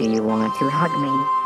Do you want to hug me?